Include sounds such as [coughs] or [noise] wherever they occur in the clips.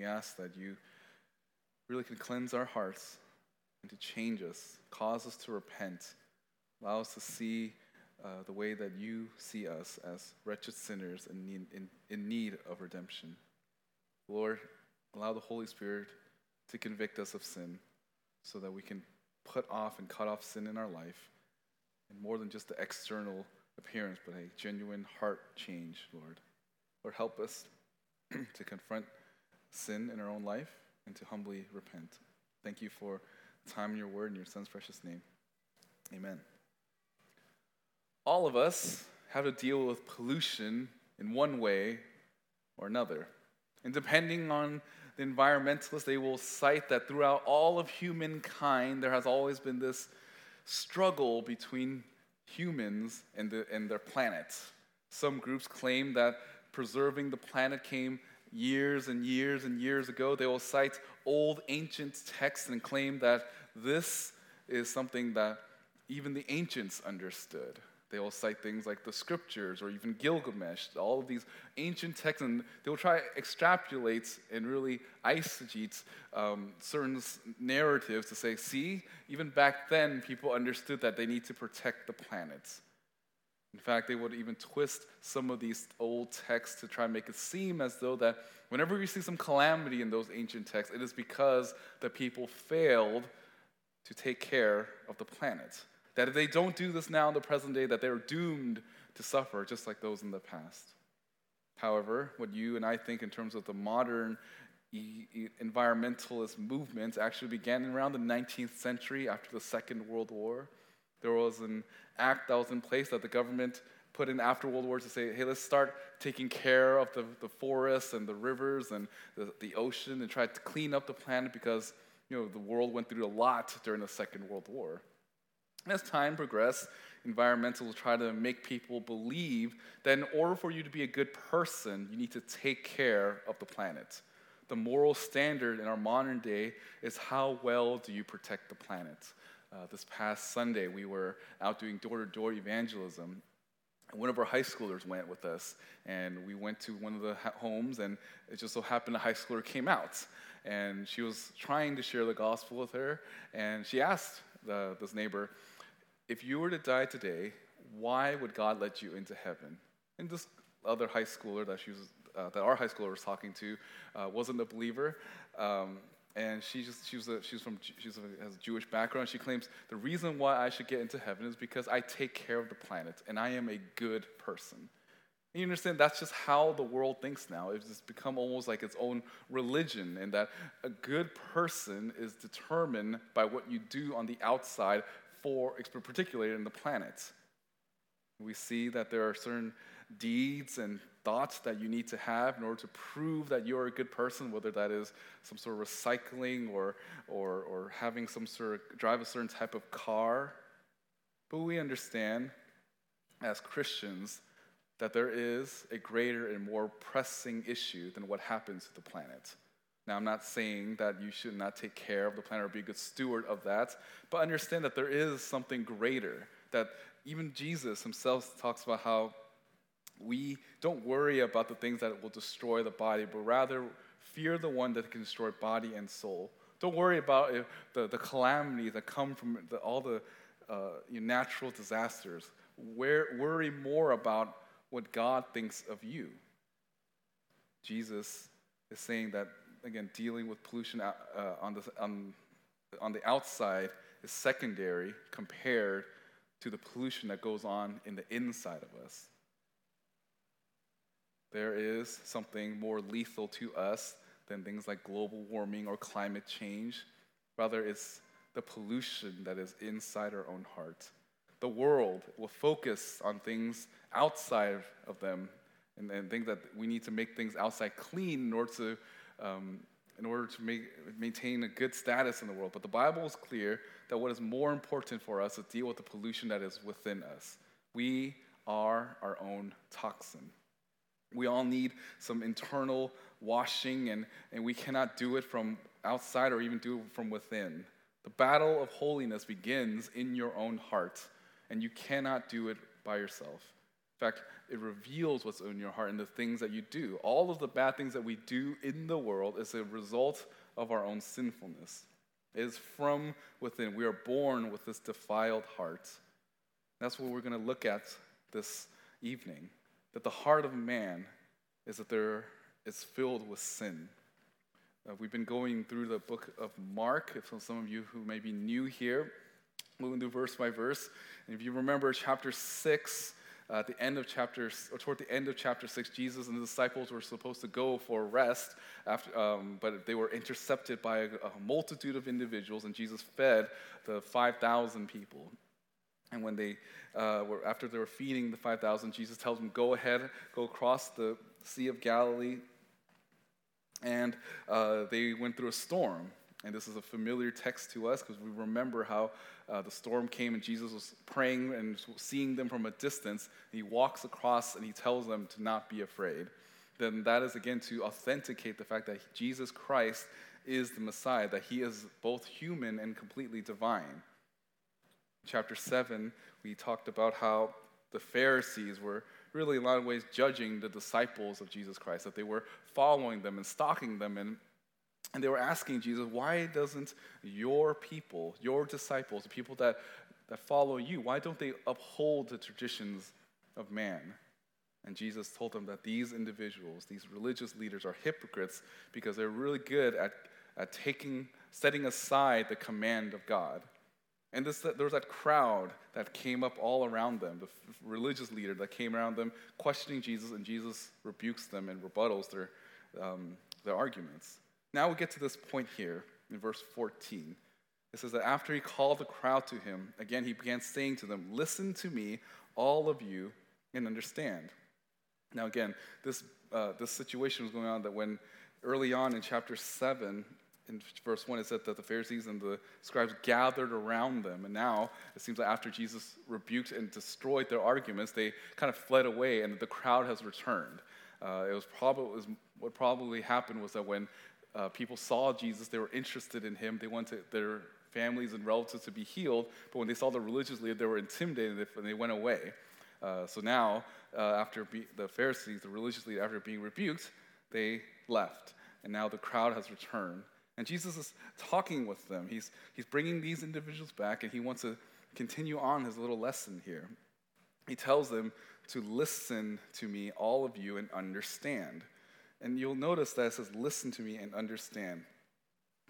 we ask that you really can cleanse our hearts and to change us, cause us to repent, allow us to see uh, the way that you see us as wretched sinners in need, in, in need of redemption. Lord, allow the Holy Spirit to convict us of sin so that we can put off and cut off sin in our life, and more than just the external appearance, but a genuine heart change, Lord. Lord, help us [clears throat] to confront sin in our own life and to humbly repent. Thank you for time in your word in your son's precious name. Amen. All of us have to deal with pollution in one way or another. And depending on the environmentalists, they will cite that throughout all of humankind, there has always been this struggle between humans and, the, and their planet. Some groups claim that preserving the planet came years and years and years ago. They will cite old ancient texts and claim that this is something that even the ancients understood. They will cite things like the scriptures or even Gilgamesh, all of these ancient texts, and they will try to extrapolate and really eisegete um, certain narratives to say, see, even back then, people understood that they need to protect the planet. In fact, they would even twist some of these old texts to try and make it seem as though that whenever we see some calamity in those ancient texts, it is because the people failed to take care of the planet. That if they don't do this now in the present day, that they're doomed to suffer just like those in the past. However, what you and I think in terms of the modern e- environmentalist movements actually began around the 19th century after the Second World War. There was an act that was in place that the government put in after World War to say, hey, let's start taking care of the, the forests and the rivers and the, the ocean and try to clean up the planet because you know, the world went through a lot during the Second World War. As time progressed, environmentalists try to make people believe that in order for you to be a good person, you need to take care of the planet. The moral standard in our modern day is how well do you protect the planet? Uh, this past Sunday, we were out doing door to door evangelism. And one of our high schoolers went with us, and we went to one of the homes, and it just so happened a high schooler came out. And she was trying to share the gospel with her, and she asked the, this neighbor, If you were to die today, why would God let you into heaven? And this other high schooler that, she was, uh, that our high schooler was talking to uh, wasn't a believer. Um, and she just, she was a, she's from she's a, has a Jewish background. She claims the reason why I should get into heaven is because I take care of the planet and I am a good person. You understand that's just how the world thinks now. It's become almost like its own religion, and that a good person is determined by what you do on the outside for, particularly in the planet. We see that there are certain deeds and thoughts that you need to have in order to prove that you're a good person, whether that is some sort of recycling or, or, or having some sort of drive a certain type of car. But we understand as Christians that there is a greater and more pressing issue than what happens to the planet. Now, I'm not saying that you should not take care of the planet or be a good steward of that, but understand that there is something greater. That even Jesus himself talks about how we don't worry about the things that will destroy the body, but rather fear the one that can destroy body and soul. Don't worry about the, the calamities that come from the, all the uh, natural disasters. Where, worry more about what God thinks of you. Jesus is saying that, again, dealing with pollution uh, on, the, on, on the outside is secondary compared to the pollution that goes on in the inside of us there is something more lethal to us than things like global warming or climate change. Rather, it's the pollution that is inside our own heart. The world will focus on things outside of them and, and think that we need to make things outside clean in order to, um, in order to make, maintain a good status in the world. But the Bible is clear that what is more important for us is to deal with the pollution that is within us. We are our own toxin. We all need some internal washing, and, and we cannot do it from outside or even do it from within. The battle of holiness begins in your own heart, and you cannot do it by yourself. In fact, it reveals what's in your heart and the things that you do. All of the bad things that we do in the world is a result of our own sinfulness. It is from within. We are born with this defiled heart. That's what we're going to look at this evening. That the heart of man is that there is filled with sin. Uh, we've been going through the book of Mark. If some of you who may be new here, moving through verse by verse. And if you remember chapter 6, uh, at the end of chapter, or toward the end of chapter 6, Jesus and the disciples were supposed to go for rest, after, um, but they were intercepted by a, a multitude of individuals, and Jesus fed the 5,000 people. And when they uh, were, after they were feeding the 5,000, Jesus tells them, Go ahead, go across the Sea of Galilee. And uh, they went through a storm. And this is a familiar text to us because we remember how uh, the storm came and Jesus was praying and seeing them from a distance. he walks across and he tells them to not be afraid. Then that is again to authenticate the fact that Jesus Christ is the Messiah, that he is both human and completely divine. Chapter 7, we talked about how the Pharisees were really, in a lot of ways, judging the disciples of Jesus Christ, that they were following them and stalking them and and they were asking Jesus, why doesn't your people, your disciples, the people that, that follow you, why don't they uphold the traditions of man? And Jesus told them that these individuals, these religious leaders, are hypocrites because they're really good at, at taking, setting aside the command of God. And this, there was that crowd that came up all around them, the religious leader that came around them, questioning Jesus, and Jesus rebukes them and rebuttals their, um, their arguments. Now we get to this point here in verse 14. It says that after he called the crowd to him, again he began saying to them, Listen to me, all of you, and understand. Now, again, this, uh, this situation was going on that when early on in chapter 7, in verse 1, it said that the Pharisees and the scribes gathered around them. And now it seems like after Jesus rebuked and destroyed their arguments, they kind of fled away and the crowd has returned. Uh, it was probably what probably happened was that when uh, people saw Jesus, they were interested in him, they wanted their families and relatives to be healed, but when they saw the religious leader, they were intimidated and they went away. Uh, so now, uh, after be- the Pharisees, the religious leader, after being rebuked, they left. And now the crowd has returned. And Jesus is talking with them. He's, he's bringing these individuals back, and he wants to continue on his little lesson here. He tells them to listen to me, all of you, and understand. And you'll notice that it says, listen to me and understand.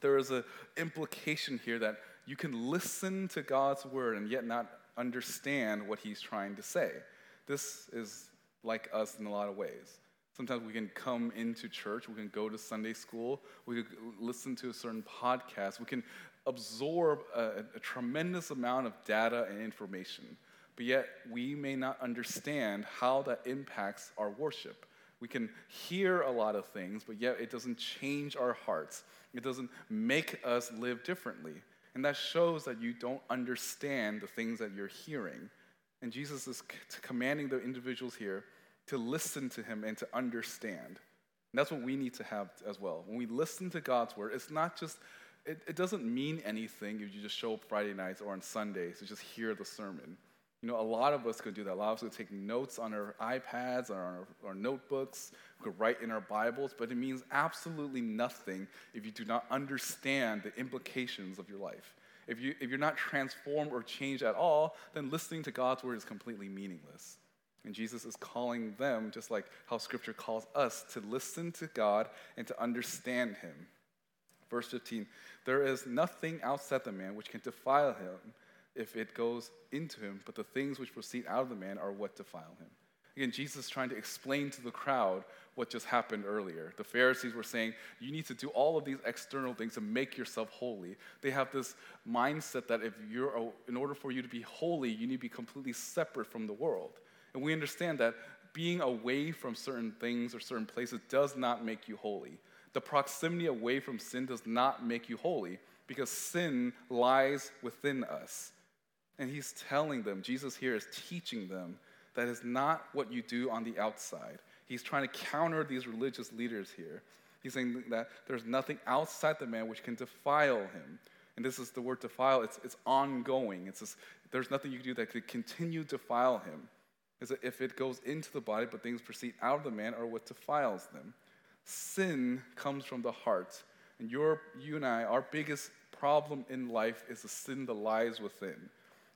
There is an implication here that you can listen to God's word and yet not understand what he's trying to say. This is like us in a lot of ways. Sometimes we can come into church, we can go to Sunday school, we can listen to a certain podcast, we can absorb a, a tremendous amount of data and information, but yet we may not understand how that impacts our worship. We can hear a lot of things, but yet it doesn't change our hearts. It doesn't make us live differently. And that shows that you don't understand the things that you're hearing. And Jesus is commanding the individuals here to listen to him and to understand. And that's what we need to have as well. When we listen to God's word, it's not just, it, it doesn't mean anything if you just show up Friday nights or on Sundays to just hear the sermon. You know, a lot of us could do that. A lot of us could take notes on our iPads or our, our notebooks. We could write in our Bibles, but it means absolutely nothing if you do not understand the implications of your life. If, you, if you're not transformed or changed at all, then listening to God's word is completely meaningless. And Jesus is calling them, just like how Scripture calls us, to listen to God and to understand Him. Verse 15 There is nothing outside the man which can defile him if it goes into him, but the things which proceed out of the man are what defile him. Again, Jesus is trying to explain to the crowd what just happened earlier. The Pharisees were saying, you need to do all of these external things to make yourself holy. They have this mindset that if you're, in order for you to be holy, you need to be completely separate from the world. And we understand that being away from certain things or certain places does not make you holy. The proximity away from sin does not make you holy because sin lies within us. And he's telling them, Jesus here is teaching them that is not what you do on the outside. He's trying to counter these religious leaders here. He's saying that there's nothing outside the man which can defile him. And this is the word defile, it's, it's ongoing. It's there's nothing you can do that could continue to defile him. Is that if it goes into the body, but things proceed out of the man, are what defiles them. Sin comes from the heart. And your, you and I, our biggest problem in life is the sin that lies within.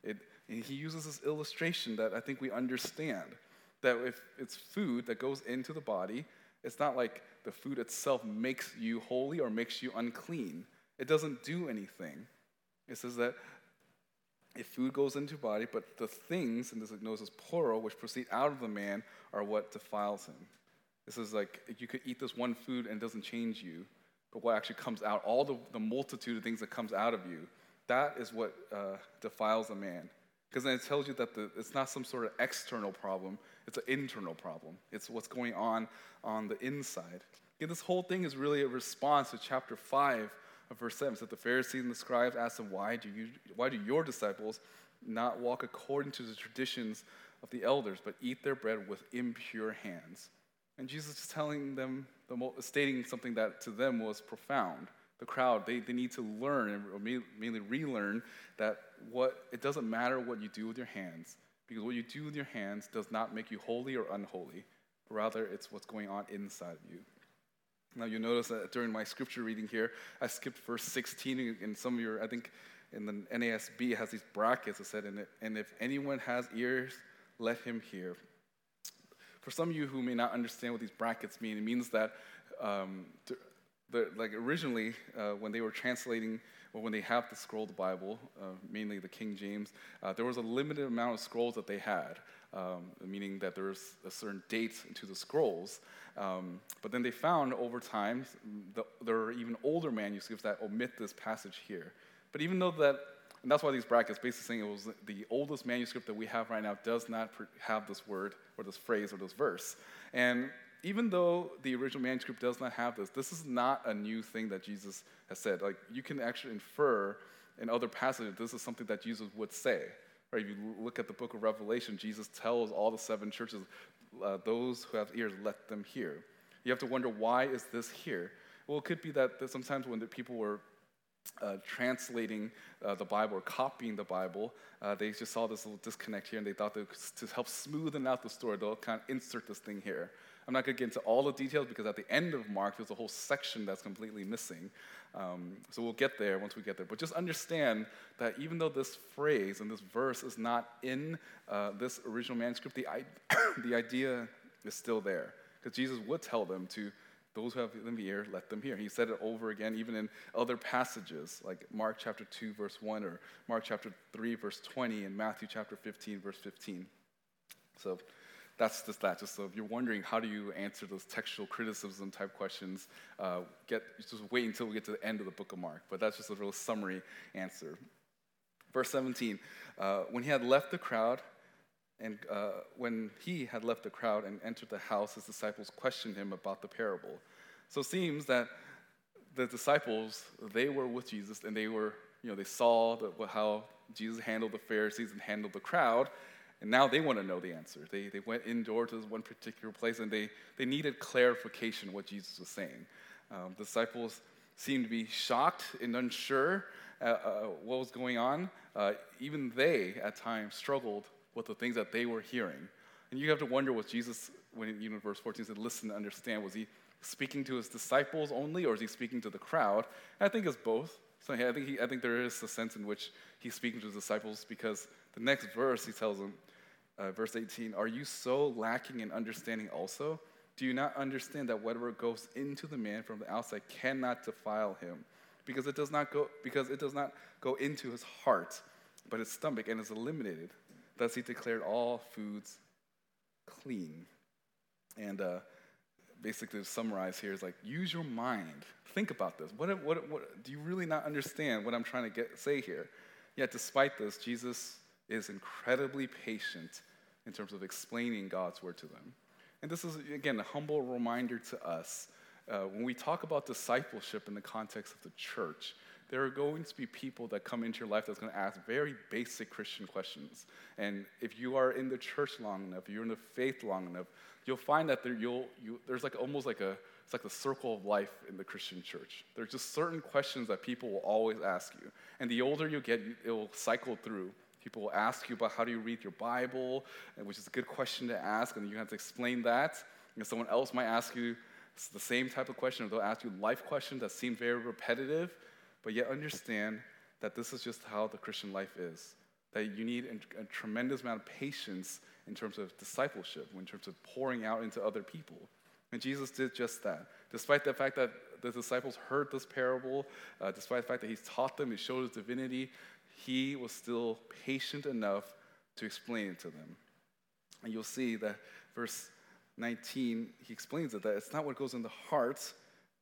It, and he uses this illustration that I think we understand that if it's food that goes into the body, it's not like the food itself makes you holy or makes you unclean. It doesn't do anything. It says that if food goes into body, but the things, and this knows as plural, which proceed out of the man, are what defiles him. This is like you could eat this one food and it doesn't change you, but what actually comes out, all the, the multitude of things that comes out of you, that is what uh, defiles a man. Because then it tells you that the, it's not some sort of external problem, it's an internal problem. It's what's going on on the inside. And this whole thing is really a response to chapter 5 of verse 7. that the Pharisees and the scribes asked them, why do, you, why do your disciples not walk according to the traditions of the elders, but eat their bread with impure hands? And Jesus is telling them, stating something that to them was profound. The crowd, they, they need to learn, or mainly relearn, that what it doesn't matter what you do with your hands, because what you do with your hands does not make you holy or unholy, but rather it's what's going on inside of you. Now you notice that during my scripture reading here, I skipped verse 16. In some of your, I think in the NASB, it has these brackets that said, and if anyone has ears, let him hear. For some of you who may not understand what these brackets mean, it means that um, like originally, uh, when they were translating, or when they have the scroll the Bible, uh, mainly the King James, uh, there was a limited amount of scrolls that they had, um, meaning that there was a certain date to the scrolls. Um, but then they found over time, the, there are even older manuscripts that omit this passage here. But even though that, and that's why these brackets basically saying it was the oldest manuscript that we have right now does not have this word or this phrase or this verse. And even though the original manuscript does not have this, this is not a new thing that Jesus has said. Like you can actually infer in other passages, this is something that Jesus would say. Right? If you look at the book of Revelation, Jesus tells all the seven churches, uh, those who have ears, let them hear. You have to wonder, why is this here? Well, it could be that, sometimes when the people were uh, translating uh, the Bible or copying the Bible, uh, they just saw this little disconnect here and they thought to help smoothen out the story, they'll kind of insert this thing here. I'm not going to get into all the details because at the end of Mark, there's a whole section that's completely missing. Um, so we'll get there once we get there. But just understand that even though this phrase and this verse is not in uh, this original manuscript, the, [coughs] the idea is still there. Because Jesus would tell them to, those who have them ear, let them hear. He said it over again, even in other passages, like Mark chapter 2, verse 1, or Mark chapter 3, verse 20, and Matthew chapter 15, verse 15. So that's just that. Just so if you're wondering how do you answer those textual criticism type questions, uh, get just wait until we get to the end of the book of Mark. But that's just a real summary answer. Verse 17, uh, when he had left the crowd, and uh, when he had left the crowd and entered the house, his disciples questioned him about the parable. So it seems that the disciples they were with Jesus and they were you know they saw the, how Jesus handled the Pharisees and handled the crowd, and now they want to know the answer. They, they went indoor to this one particular place and they, they needed clarification what Jesus was saying. Um, disciples seemed to be shocked and unsure uh, uh, what was going on. Uh, even they, at times, struggled with the things that they were hearing. And you have to wonder what Jesus, when in verse 14 said, listen and understand, was he speaking to his disciples only or is he speaking to the crowd? And I think it's both. So I, think he, I think there is a sense in which he's speaking to his disciples because the next verse he tells them, uh, verse 18, Are you so lacking in understanding also? Do you not understand that whatever goes into the man from the outside cannot defile him? Because it does not go, because it does not go into his heart, but his stomach, and is eliminated. Thus he declared all foods clean. And uh, basically, to summarize here is like, use your mind. Think about this. What, what, what, do you really not understand what I'm trying to get, say here? Yet, despite this, Jesus is incredibly patient in terms of explaining God's word to them. And this is, again, a humble reminder to us. Uh, when we talk about discipleship in the context of the church, there are going to be people that come into your life that's going to ask very basic Christian questions. And if you are in the church long enough, you're in the faith long enough, you'll find that there, you'll, you, there's like almost like a, it's like the circle of life in the Christian church. There's just certain questions that people will always ask you. And the older you get, it will cycle through People will ask you about how do you read your Bible, which is a good question to ask, and you have to explain that. And someone else might ask you the same type of question, or they'll ask you life questions that seem very repetitive, but yet understand that this is just how the Christian life is. That you need a, tremendous amount of patience in terms of discipleship, in terms of pouring out into other people. And Jesus did just that. Despite the fact that the disciples heard this parable, uh, despite the fact that he taught them, he showed his divinity, he was still patient enough to explain it to them. And you'll see that verse 19, he explains it that it's not what goes in the heart,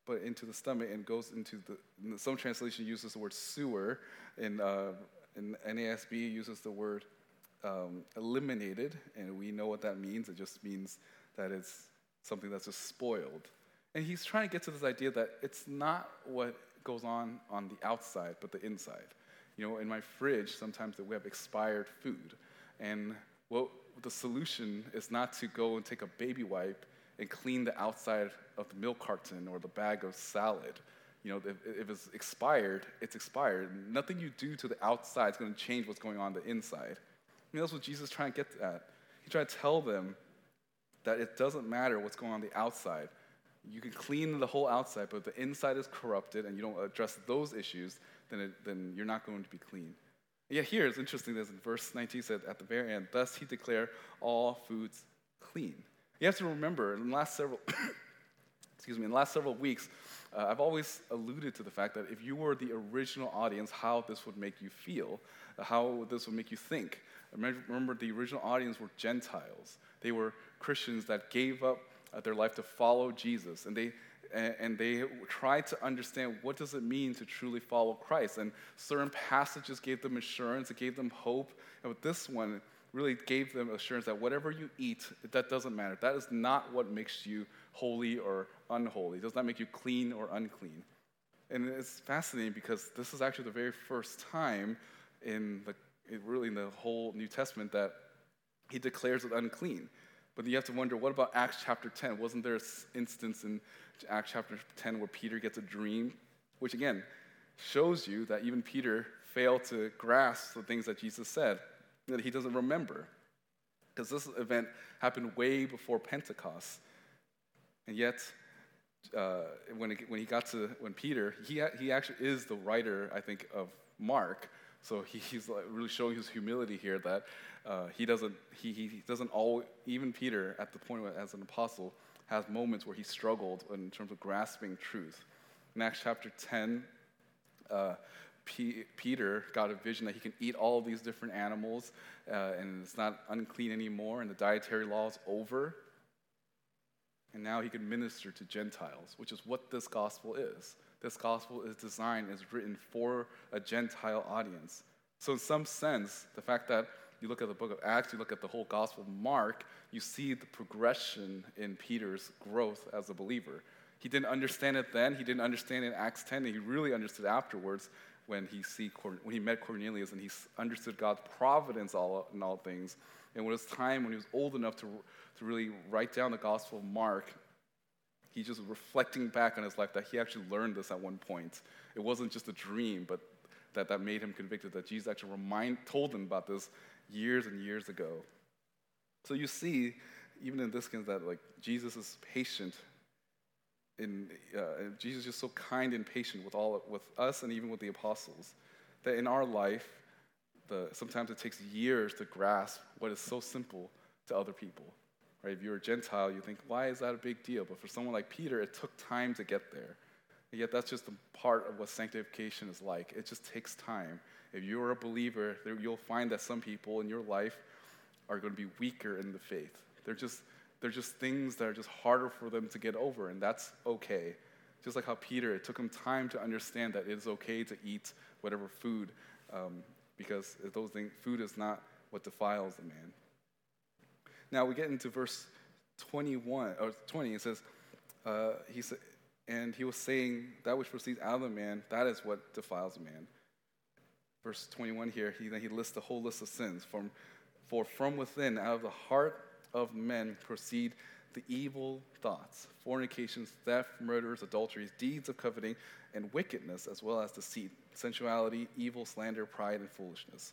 but into the stomach and goes into the. Some translation uses the word sewer, and uh, in NASB uses the word um, eliminated, and we know what that means. It just means that it's something that's just spoiled. And he's trying to get to this idea that it's not what goes on on the outside, but the inside. You know, in my fridge, sometimes we have expired food. And what the solution is not to go and take a baby wipe and clean the outside of the milk carton or the bag of salad. You know, if, if it's expired, it's expired. Nothing you do to the outside is going to change what's going on the inside. I mean, that's what Jesus is trying to get at. He's trying to tell them that it doesn't matter what's going on the outside. You can clean the whole outside, but the inside is corrupted and you don't address those issues, then, it, then you're not going to be clean. Yet here it's interesting that in verse 19 said at the very end, thus he declared all foods clean. You have to remember in the last several [coughs] excuse me, in the last several weeks, uh, I've always alluded to the fact that if you were the original audience, how this would make you feel, uh, how this would make you think. Remember, the original audience were Gentiles. They were Christians that gave up uh, their life to follow Jesus, and they and they tried to understand what does it mean to truly follow Christ. And certain passages gave them assurance, it gave them hope. And with this one, really gave them assurance that whatever you eat, that doesn't matter. That is not what makes you holy or unholy. It does not make you clean or unclean. And it's fascinating because this is actually the very first time in the really in the whole New Testament that he declares it unclean. But you have to wonder, what about Acts chapter 10? Wasn't there an instance in Acts chapter 10 where Peter gets a dream? Which again shows you that even Peter failed to grasp the things that Jesus said, that he doesn't remember. Because this event happened way before Pentecost. And yet, uh, when, it, when he got to, when Peter, he, he actually is the writer, I think, of Mark. So he, he's like really showing his humility here that uh, he doesn't, he, he doesn't all, even Peter, at the point where, as an apostle, has moments where he struggled in terms of grasping truth. In Acts chapter 10, uh, P- Peter got a vision that he can eat all these different animals uh, and it's not unclean anymore and the dietary law is over. And now he can minister to Gentiles, which is what this gospel is. This gospel is designed, is written for a Gentile audience. So, in some sense, the fact that you look at the book of Acts, you look at the whole gospel of Mark, you see the progression in Peter's growth as a believer. He didn't understand it then, he didn't understand it in Acts 10, and he really understood afterwards when he, see, when he met Cornelius and he understood God's providence all, in all things. And when it was time, when he was old enough to, to really write down the Gospel of Mark, he's just reflecting back on his life that he actually learned this at one point. It wasn't just a dream, but that, that made him convicted that Jesus actually remind, told him about this years and years ago. So you see, even in this case, that like Jesus is patient. In, uh, Jesus is just so kind and patient with all with us and even with the apostles. That in our life, the, sometimes it takes years to grasp what is so simple to other people. Right? If you're a Gentile, you think, why is that a big deal? But for someone like Peter, it took time to get there. And yet, that's just a part of what sanctification is like. It just takes time. If you're a believer, you'll find that some people in your life are going to be weaker in the faith. They're just, they're just things that are just harder for them to get over, and that's okay. Just like how Peter, it took him time to understand that it is okay to eat whatever food, um, because those things, food is not what defiles a man. Now we get into verse 21 or 20. It says, uh, he said, and he was saying that which proceeds out of the man, that is what defiles a man. Verse 21 here, he, then he lists the whole list of sins. From, for from within, out of the heart of men, proceed the evil thoughts, fornications, theft, murders, adulteries, deeds of coveting, and wickedness, as well as deceit, sensuality, evil, slander, pride, and foolishness.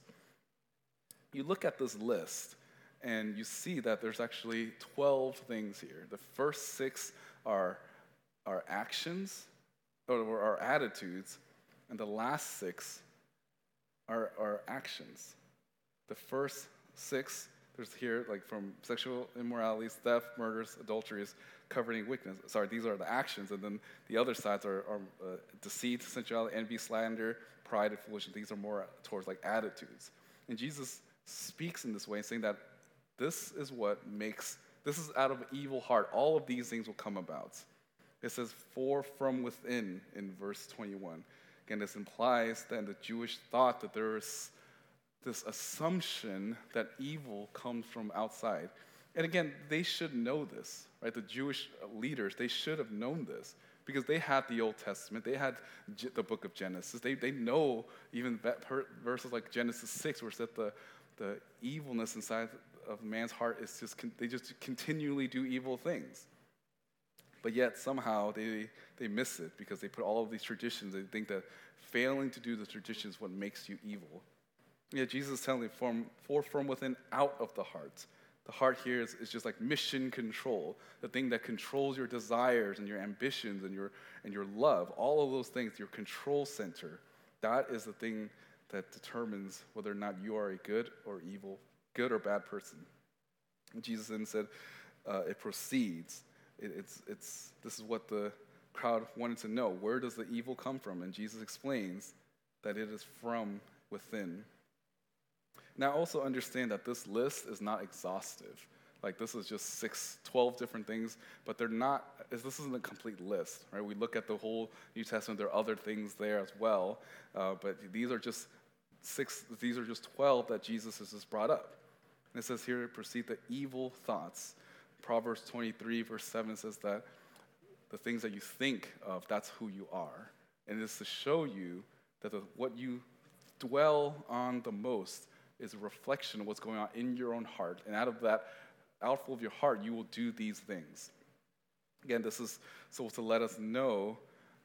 you look at this list and you see that there's actually 12 things here. The first six are, our actions or our attitudes, and the last six are, our actions. The first six, there's here like from sexual immoralities, theft, murders, adulteries, covering wickedness. Sorry, these are the actions, and then the other sides are, are uh, deceit, sensuality, envy, slander, pride, and foolishness. These are more towards like attitudes. And Jesus speaks in this way, saying that this is what makes, this is out of evil heart. All of these things will come about. It says, for from within in verse 21. Again, this implies that the Jewish thought that there is this assumption that evil comes from outside. And again, they should know this, right? The Jewish leaders, they should have known this because they had the Old Testament, they had the book of Genesis. They, they know even verses like Genesis 6, where it said the, the evilness inside of man's heart is just, they just continually do evil things. But yet somehow they, they miss it because they put all of these traditions. They think that failing to do the traditions is what makes you evil. Yeah, Jesus is telling them, for from within, out of the heart. The heart here is, is just like mission control, the thing that controls your desires and your ambitions and your, and your love, all of those things, your control center. That is the thing that determines whether or not you are a good or evil, good or bad person. And Jesus then said, uh, it proceeds. It, it's, it's, this is what the crowd wanted to know. Where does the evil come from? And Jesus explains that it is from within. Now, also understand that this list is not exhaustive. Like, this is just six, 12 different things, but they're not, this isn't a complete list, right? We look at the whole New Testament, there are other things there as well, uh, but these are just six, these are just 12 that Jesus has just brought up. And it says here, proceed the evil thoughts. Proverbs 23, verse 7 says that the things that you think of, that's who you are. And it's to show you that the, what you dwell on the most is a reflection of what's going on in your own heart. And out of that, outflow of your heart, you will do these things. Again, this is so to let us know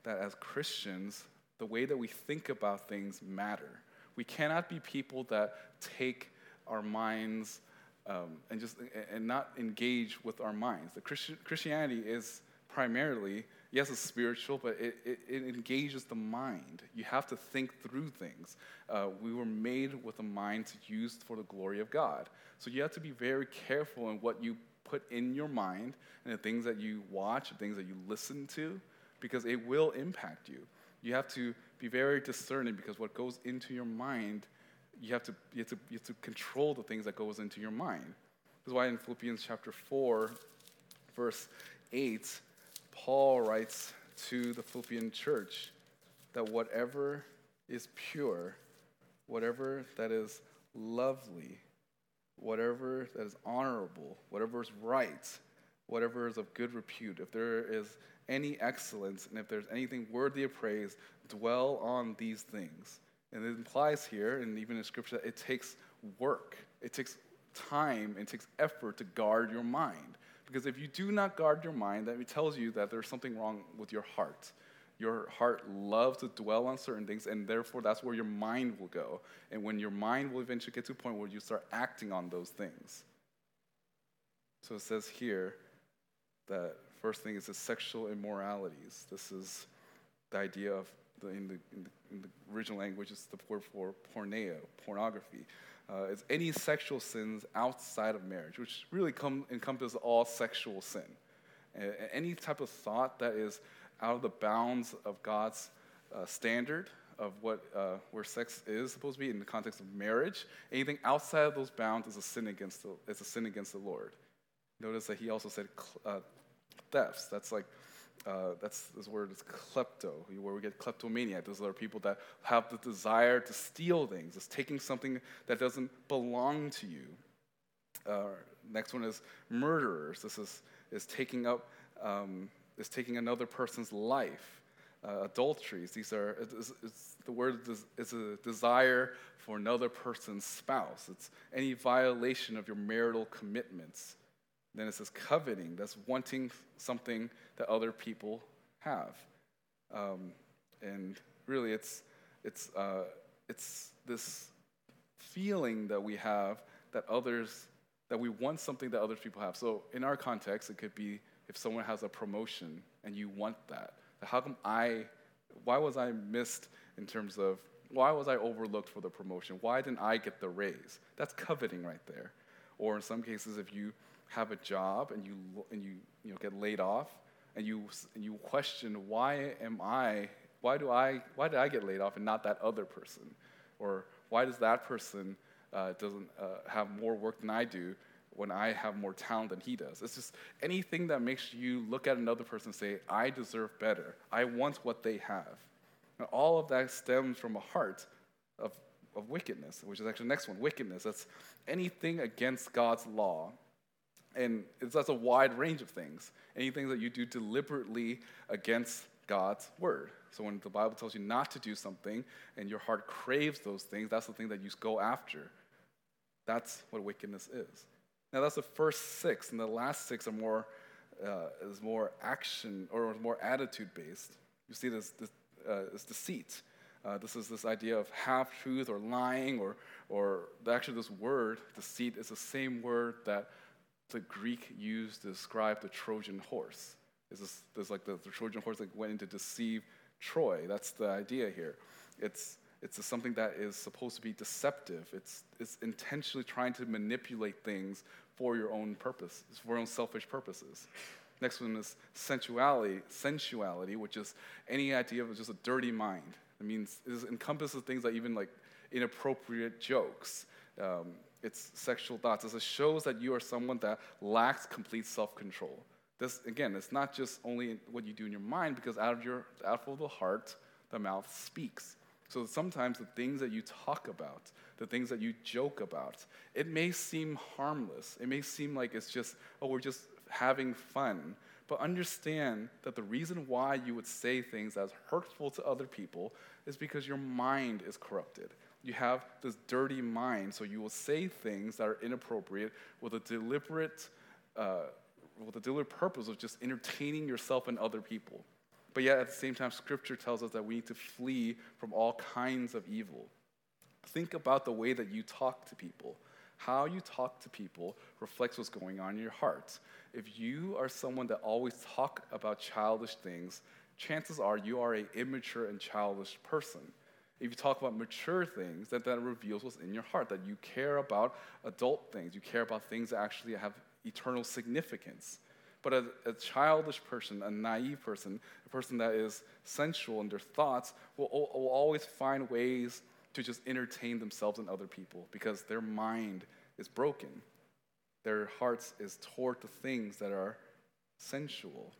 that as Christians, the way that we think about things matter. We cannot be people that take our minds um, and just and not engage with our minds. The Christian, Christianity is primarily yes, it's spiritual, but it, it, it, engages the mind. You have to think through things. Uh, we were made with a mind to use for the glory of God. So you have to be very careful in what you put in your mind and the things that you watch, the things that you listen to, because it will impact you. You have to be very discerning because what goes into your mind, you have to, you have to, you have to control the things that goes into your mind. This is why in Philippians chapter 4, verse 8, Paul writes to the Philippian church that whatever is pure, whatever that is lovely, whatever that is honorable, whatever is right, whatever is of good repute, if there is any excellence and if there's anything worthy of praise, dwell on these things. And it implies here, and even in Scripture, that it takes work, it takes time, it takes effort to guard your mind. Because if you do not guard your mind, that tells you that there's something wrong with your heart. Your heart loves to dwell on certain things, and therefore that's where your mind will go. And when your mind will eventually get to a point where you start acting on those things. So it says here that first thing is the sexual immoralities. This is the idea of the, in, the, in, the, in the original language, it's the word for porneo, pornography uh, is any sexual sins outside of marriage, which really come, encompasses all sexual sin. Uh, any type of thought that is out of the bounds of God's uh, standard of what uh, where sex is supposed to be in the context of marriage, anything outside of those bounds is a sin against the, is a sin against the Lord. Notice that he also said uh, thefts. That's like uh, that's this word is klepto, where we get kleptomania. Those are people that have the desire to steal things. It's taking something that doesn't belong to you. Uh, next one is murderers. This is, is taking up um, is taking another person's life. Uh, adulteries. These are it's, it's, the word is, is a desire for another person's spouse. It's any violation of your marital commitments. Then it says coveting, that's wanting something that other people have. Um, and really, it's, it's, uh, it's this feeling that we have that others, that we want something that other people have. So in our context, it could be if someone has a promotion and you want that. How come I, why was I missed in terms of, why was I overlooked for the promotion? Why didn't I get the raise? That's coveting right there. Or in some cases, if you have a job and you, and you, you know, get laid off and you, and you question, why am I, why, do I, why did I get laid off and not that other person? Or why does that person uh, doesn't uh, have more work than I do when I have more talent than he does? It's just anything that makes you look at another person and say, I deserve better. I want what they have. And all of that stems from a heart of, of wickedness, which is actually the next one wickedness. That's anything against God's law. And that's a wide range of things. Anything that you do deliberately against God's word. So when the Bible tells you not to do something and your heart craves those things, that's the thing that you go after. That's what wickedness is. Now that's the first six, and the last six are more uh, is more action or more attitude based. You see this, this uh, is deceit. Uh, this is this idea of half truth or lying, or or actually this word deceit is the same word that the Greek used to describe the Trojan horse. Is this, this like the, the Trojan horse that went in to deceive Troy. That's the idea here. It's, it's something that is supposed to be deceptive. It's, it's intentionally trying to manipulate things for your own purpose, for your own selfish purposes. Next one is sensuality, sensuality, which is any idea of just a dirty mind. It means it encompasses things like even like inappropriate jokes. Um, it's sexual thoughts. It shows that you are someone that lacks complete self-control. This, again, it's not just only what you do in your mind, because out of, your, out of the heart, the mouth speaks. So sometimes the things that you talk about, the things that you joke about, it may seem harmless. It may seem like it's just, oh, we're just having fun. But understand that the reason why you would say things as hurtful to other people is because your mind is corrupted. You have this dirty mind, so you will say things that are inappropriate with a deliberate uh, with the deliberate purpose of just entertaining yourself and other people. But yet, at the same time, Scripture tells us that we need to flee from all kinds of evil. Think about the way that you talk to people. How you talk to people reflects what's going on in your heart. If you are someone that always talk about childish things, chances are you are an immature and childish person. If you talk about mature things, that that reveals what's in your heart, that you care about adult things, you care about things that actually have eternal significance. But a, a, childish person, a naive person, a person that is sensual in their thoughts, will, will always find ways to just entertain themselves and other people because their mind is broken. Their hearts is toward the things that are sensual.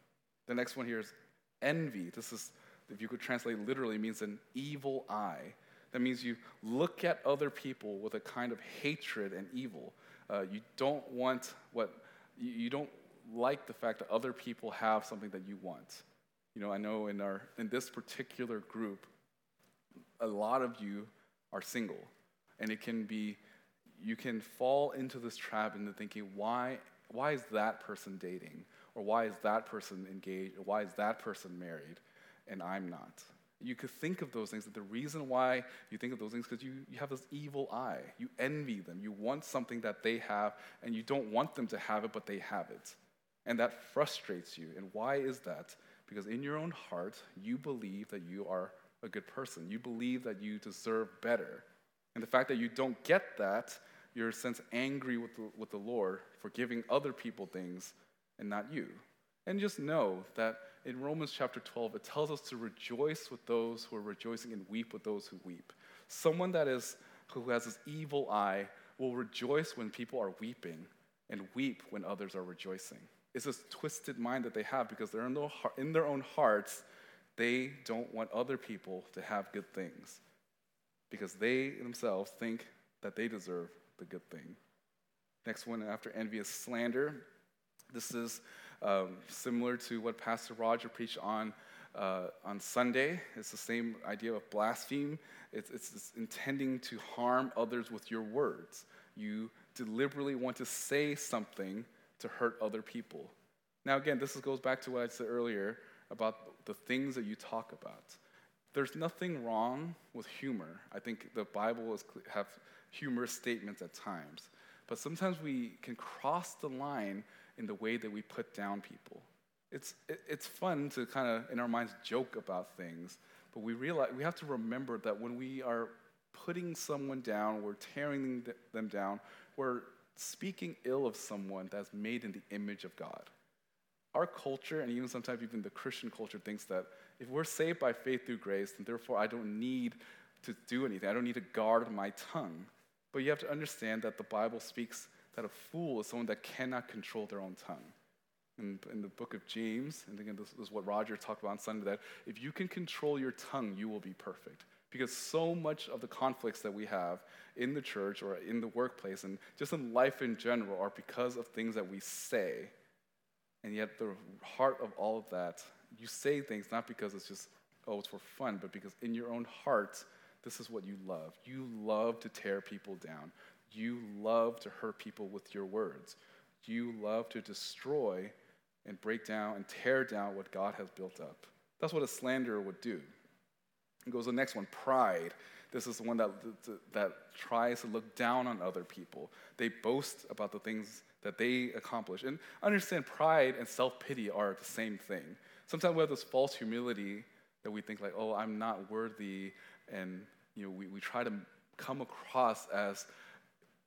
The next one here is envy. This is, if you could translate literally, means an evil eye. That means you look at other people with a kind of hatred and evil. Uh, you don't want what, you, you don't like the fact that other people have something that you want. You know, I know in, our, in this particular group, a lot of you are single. And it can be, you can fall into this trap into thinking, why, why is that person dating? Or why is that person engaged? Or why is that person married? And I'm not you could think of those things. That the reason why you think of those things because you, you have this evil eye. You envy them. You want something that they have, and you don't want them to have it, but they have it. And that frustrates you. And why is that? Because in your own heart, you believe that you are a good person. You believe that you deserve better. And the fact that you don't get that, you're in a sense angry with the, with the Lord for giving other people things and not you. And just know that in Romans chapter 12, it tells us to rejoice with those who are rejoicing and weep with those who weep. Someone that is who has this evil eye will rejoice when people are weeping and weep when others are rejoicing. It's this twisted mind that they have because they're in their, in their own hearts, they don't want other people to have good things because they themselves think that they deserve the good thing. Next one after envy is slander. This is um, similar to what Pastor Roger preached on uh, on Sunday. It's the same idea of blaspheme. It's, it's, it's, intending to harm others with your words. You deliberately want to say something to hurt other people. Now, again, this goes back to what I said earlier about the things that you talk about. There's nothing wrong with humor. I think the Bible is have humorous statements at times. But sometimes we can cross the line in the way that we put down people. It's, it's fun to kind of, in our minds, joke about things, but we realize we have to remember that when we are putting someone down, we're tearing them down, we're speaking ill of someone that's made in the image of God. Our culture, and even sometimes even the Christian culture, thinks that if we're saved by faith through grace, then therefore I don't need to do anything. I don't need to guard my tongue. But you have to understand that the Bible speaks that a fool is someone that cannot control their own tongue. In, in the book of James, and again, this, this is what Roger talked about on Sunday, that if you can control your tongue, you will be perfect. Because so much of the conflicts that we have in the church or in the workplace and just in life in general are because of things that we say. And yet, the heart of all of that, you say things not because it's just, oh, it's for fun, but because in your own heart, this is what you love. You love to tear people down. You love to hurt people with your words. You love to destroy and break down and tear down what God has built up. That's what a slanderer would do. It goes to the next one pride. This is the one that, that tries to look down on other people. They boast about the things that they accomplish. And understand pride and self pity are the same thing. Sometimes we have this false humility that we think, like, oh, I'm not worthy. And you know, we, we try to come across as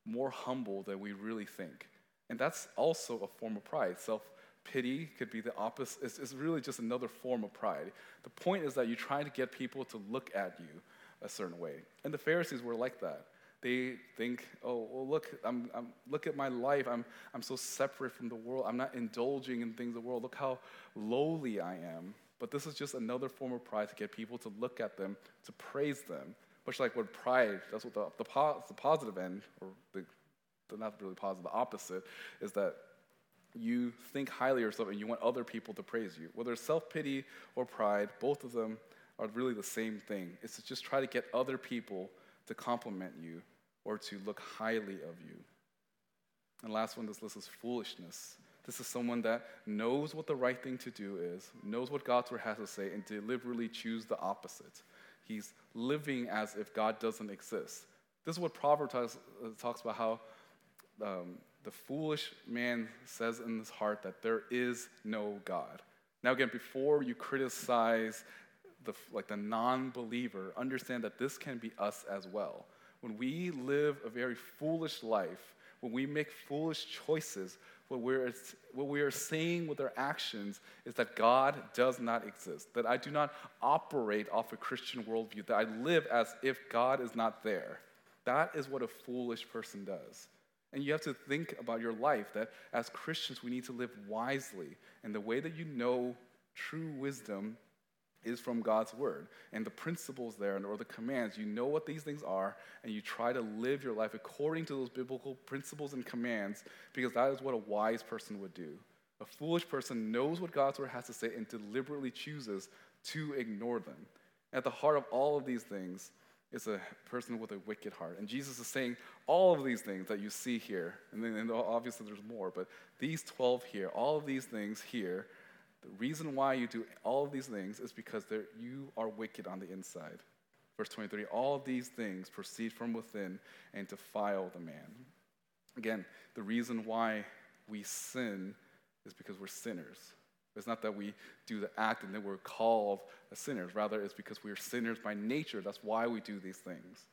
more humble than we really think. And that's also a form of pride. Self pity could be the opposite, it's, it's, really just another form of pride. The point is that you try to get people to look at you a certain way. And the Pharisees were like that. They think, oh, well, look, I'm, I'm, look at my life. I'm, I'm so separate from the world. I'm not indulging in things of the world. Look how lowly I am. But this is just another form of pride to get people to look at them, to praise them. Much like what pride, that's what the, the, the positive end, or the, the not really positive, the opposite, is that you think highly of yourself and you want other people to praise you. Whether it's self pity or pride, both of them are really the same thing. It's to just try to get other people to compliment you or to look highly of you. And last one, this list is foolishness. This is someone that knows what the right thing to do is, knows what God's word has to say, and deliberately choose the opposite. He's living as if God doesn't exist. This is what Proverbs talks, uh, talks about how um, the foolish man says in his heart that there is no God. Now, again, before you criticize the, like the non-believer, understand that this can be us as well. When we live a very foolish life, when we make foolish choices, what we're, what we are saying with our actions is that God does not exist, that I do not operate off a Christian worldview, that I live as if God is not there. That is what a foolish person does. And you have to think about your life that as Christians, we need to live wisely. And the way that you know true wisdom is from God's word. And the principles there, or the commands, you know what these things are, and you try to live your life according to those biblical principles and commands, because that is what a wise person would do. A foolish person knows what God's word has to say and deliberately chooses to ignore them. At the heart of all of these things is a person with a wicked heart. And Jesus is saying all of these things that you see here, and then and obviously there's more, but these 12 here, all of these things here the reason why you do all of these things is because you are wicked on the inside. Verse 23 All these things proceed from within and defile the man. Again, the reason why we sin is because we're sinners. It's not that we do the act and then we're called sinners. Rather, it's because we are sinners by nature. That's why we do these things.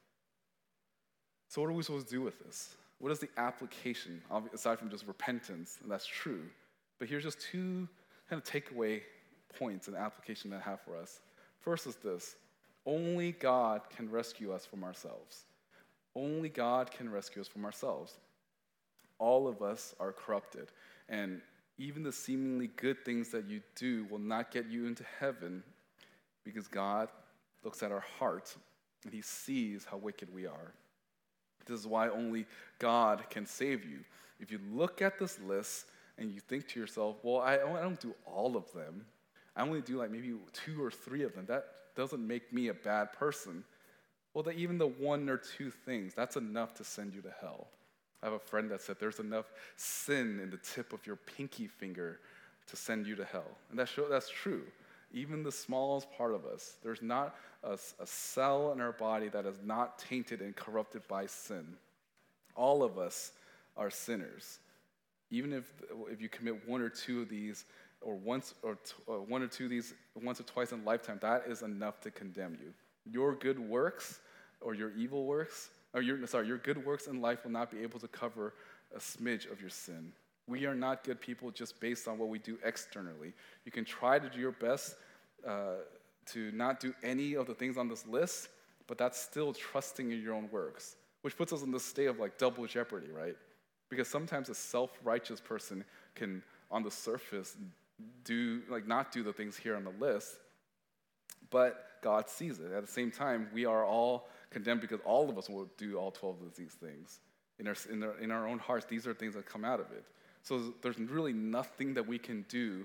So, what are we supposed to do with this? What is the application, aside from just repentance? And that's true. But here's just two kind of takeaway points and application that I have for us. First is this only God can rescue us from ourselves. Only God can rescue us from ourselves. All of us are corrupted, and even the seemingly good things that you do will not get you into heaven because God looks at our heart and He sees how wicked we are. This is why only God can save you. If you look at this list, and you think to yourself, well, I, I don't do all of them. I only do like maybe two or three of them. That doesn't make me a bad person. Well, that even the one or two things, that's enough to send you to hell. I have a friend that said there's enough sin in the tip of your pinky finger to send you to hell. And that show, that's true. Even the smallest part of us, there's not a, a cell in our body that is not tainted and corrupted by sin. All of us are sinners. Even if, if you commit one or two of these, or once or, t- or one or two of these once or twice in a lifetime, that is enough to condemn you. Your good works or your evil works, or your, sorry, your good works in life will not be able to cover a smidge of your sin. We are not good people just based on what we do externally. You can try to do your best uh, to not do any of the things on this list, but that's still trusting in your own works, which puts us in this state of like double jeopardy, right? Because sometimes a self righteous person can, on the surface, do like not do the things here on the list, but God sees it. At the same time, we are all condemned because all of us will do all 12 of these things. In our, in, our, in our own hearts, these are things that come out of it. So there's really nothing that we can do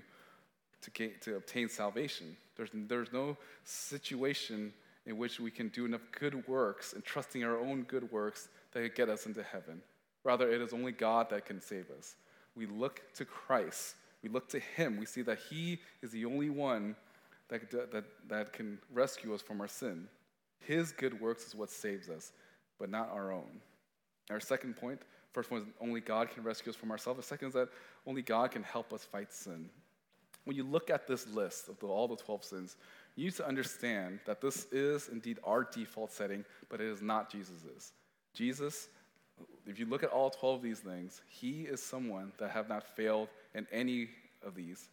to, get, to obtain salvation. There's, there's no situation in which we can do enough good works and trusting our own good works that could get us into heaven. Rather, it is only God that can save us. We look to Christ. We look to Him. We see that He is the only one that, that, that can rescue us from our sin. His good works is what saves us, but not our own. Our second point first one is only God can rescue us from ourselves. The second is that only God can help us fight sin. When you look at this list of the, all the 12 sins, you need to understand that this is indeed our default setting, but it is not Jesus's. Jesus, if you look at all 12 of these things, he is someone that have not failed in any of these.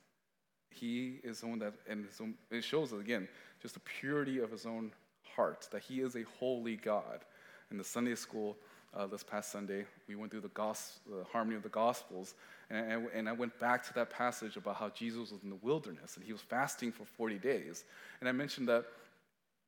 He is someone that, and it shows again, just the purity of his own heart, that he is a holy God. In the Sunday school uh, this past Sunday, we went through the, the harmony of the Gospels, and, and I went back to that passage about how Jesus was in the wilderness and he was fasting for 40 days. And I mentioned that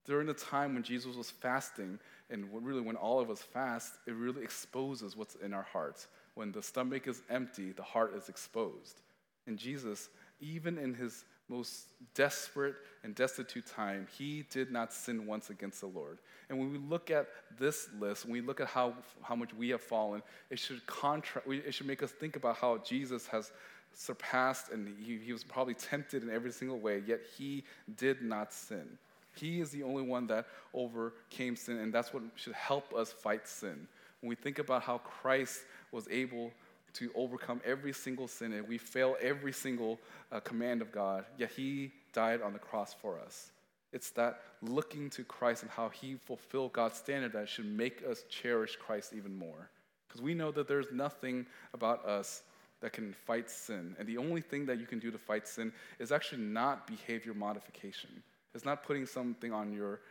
during the time when Jesus was fasting, and really when all of us fast, it really exposes what's in our hearts. When the stomach is empty, the heart is exposed. And Jesus, even in his most desperate and destitute time, he did not sin once against the Lord. And when we look at this list, when we look at how, how much we have fallen, it should, contra- it should make us think about how Jesus has surpassed and he, he was probably tempted in every single way, yet he did not sin. He is the only one that overcame sin, and that's what should help us fight sin. When we think about how Christ was able to overcome every single sin and we fail every single uh, command of God, yet He died on the cross for us. It's that looking to Christ and how He fulfilled God's standard that should make us cherish Christ even more. Because we know that there's nothing about us that can fight sin. And the only thing that you can do to fight sin is actually not behavior modification. It's not putting something on your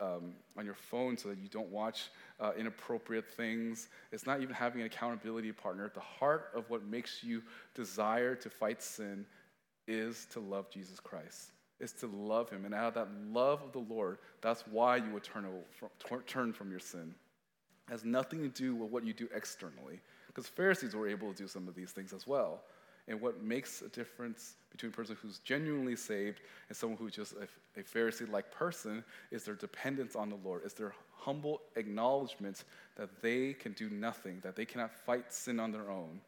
um, on your phone so that you don't watch uh, inappropriate things. It's not even having an accountability partner. The heart of what makes you desire to fight sin is to love Jesus Christ. Is to love Him, and out of that love of the Lord, that's why you would turn, from, turn from your sin. It has nothing to do with what you do externally, because Pharisees were able to do some of these things as well. And what makes a difference between a person who's genuinely saved and someone who's just a, a Pharisee like person is their dependence on the Lord, is their humble acknowledgement that they can do nothing, that they cannot fight sin on their own.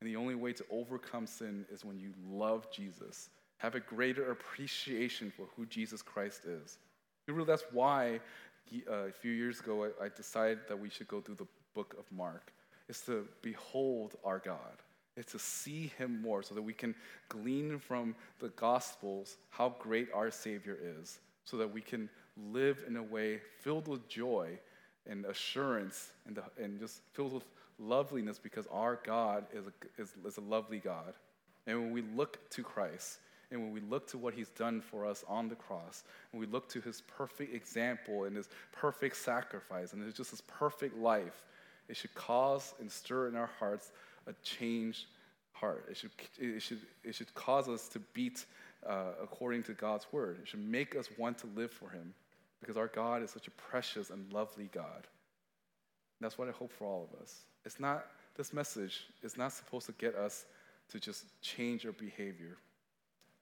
And the only way to overcome sin is when you love Jesus, have a greater appreciation for who Jesus Christ is. And really, that's why uh, a few years ago I, I decided that we should go through the book of Mark, is to behold our God is to see him more so that we can glean from the Gospels how great our Savior is, so that we can live in a way filled with joy and assurance and, the, and just filled with loveliness because our God is a, is, is a lovely God. And when we look to Christ, and when we look to what he's done for us on the cross, and we look to his perfect example and his perfect sacrifice, and it's just his perfect life, it should cause and stir in our hearts a changed heart. It should, it should, it should cause us to beat uh, according to God's word. It should make us want to live for Him because our God is such a precious and lovely God. That's what I hope for all of us. It's not, this message is not supposed to get us to just change our behavior,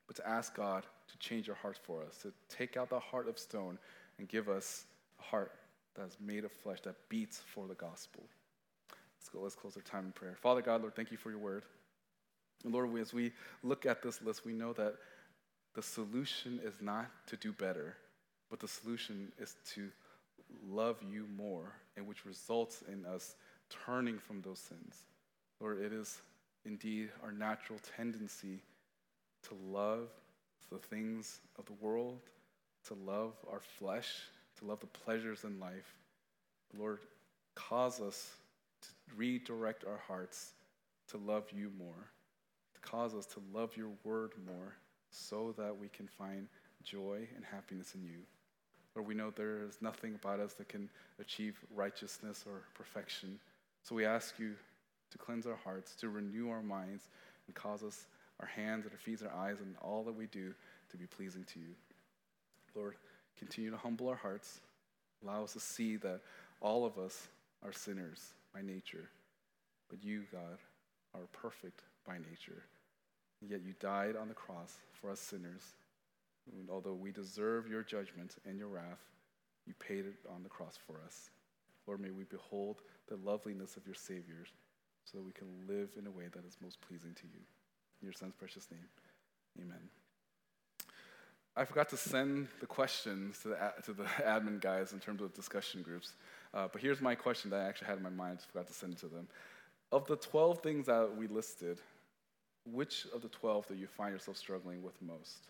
but to ask God to change our hearts for us, to take out the heart of stone and give us a heart that's made of flesh that beats for the gospel. Let's go, let's close our time in prayer. Father God, Lord, thank you for your word. And Lord, as we look at this list, we know that the solution is not to do better, but the solution is to love you more, and which results in us turning from those sins. Lord, it is indeed our natural tendency to love the things of the world, to love our flesh, to love the pleasures in life. Lord, cause us redirect our hearts to love you more, to cause us to love your word more, so that we can find joy and happiness in you. Lord, we know there is nothing about us that can achieve righteousness or perfection. So we ask you to cleanse our hearts, to renew our minds, and cause us, our hands, our feet, our eyes, and all that we do to be pleasing to you. Lord, continue to humble our hearts. Allow us to see that all of us are sinners by nature, but you, God, are perfect by nature. And yet you died on the cross for us sinners. And although we deserve your judgment and your wrath, you paid it on the cross for us. Lord, may we behold the loveliness of your Savior so that we can live in a way that is most pleasing to you. In your Son's precious name, amen. I forgot to send the questions to the, to the [laughs] admin guys in terms of discussion groups. Uh, but here's my question that I actually had in my mind, forgot to send it to them. Of the 12 things that we listed, which of the 12 do you find yourself struggling with most?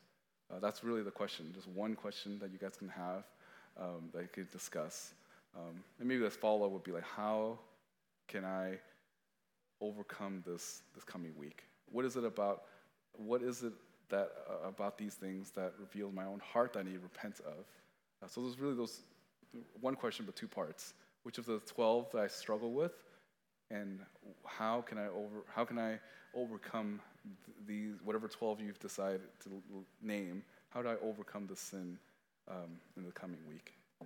Uh, that's really the question. Just one question that you guys can have um, that you could discuss. Um, and maybe this follow up would be like, how can I overcome this this coming week? What is it about? What is it that uh, about these things that reveals my own heart that I need to repent of? Uh, so there's really those one question, but two parts. Which of the twelve that I struggle with, and how can I over how can I overcome these whatever twelve you've decided to name? How do I overcome the sin um, in the coming week?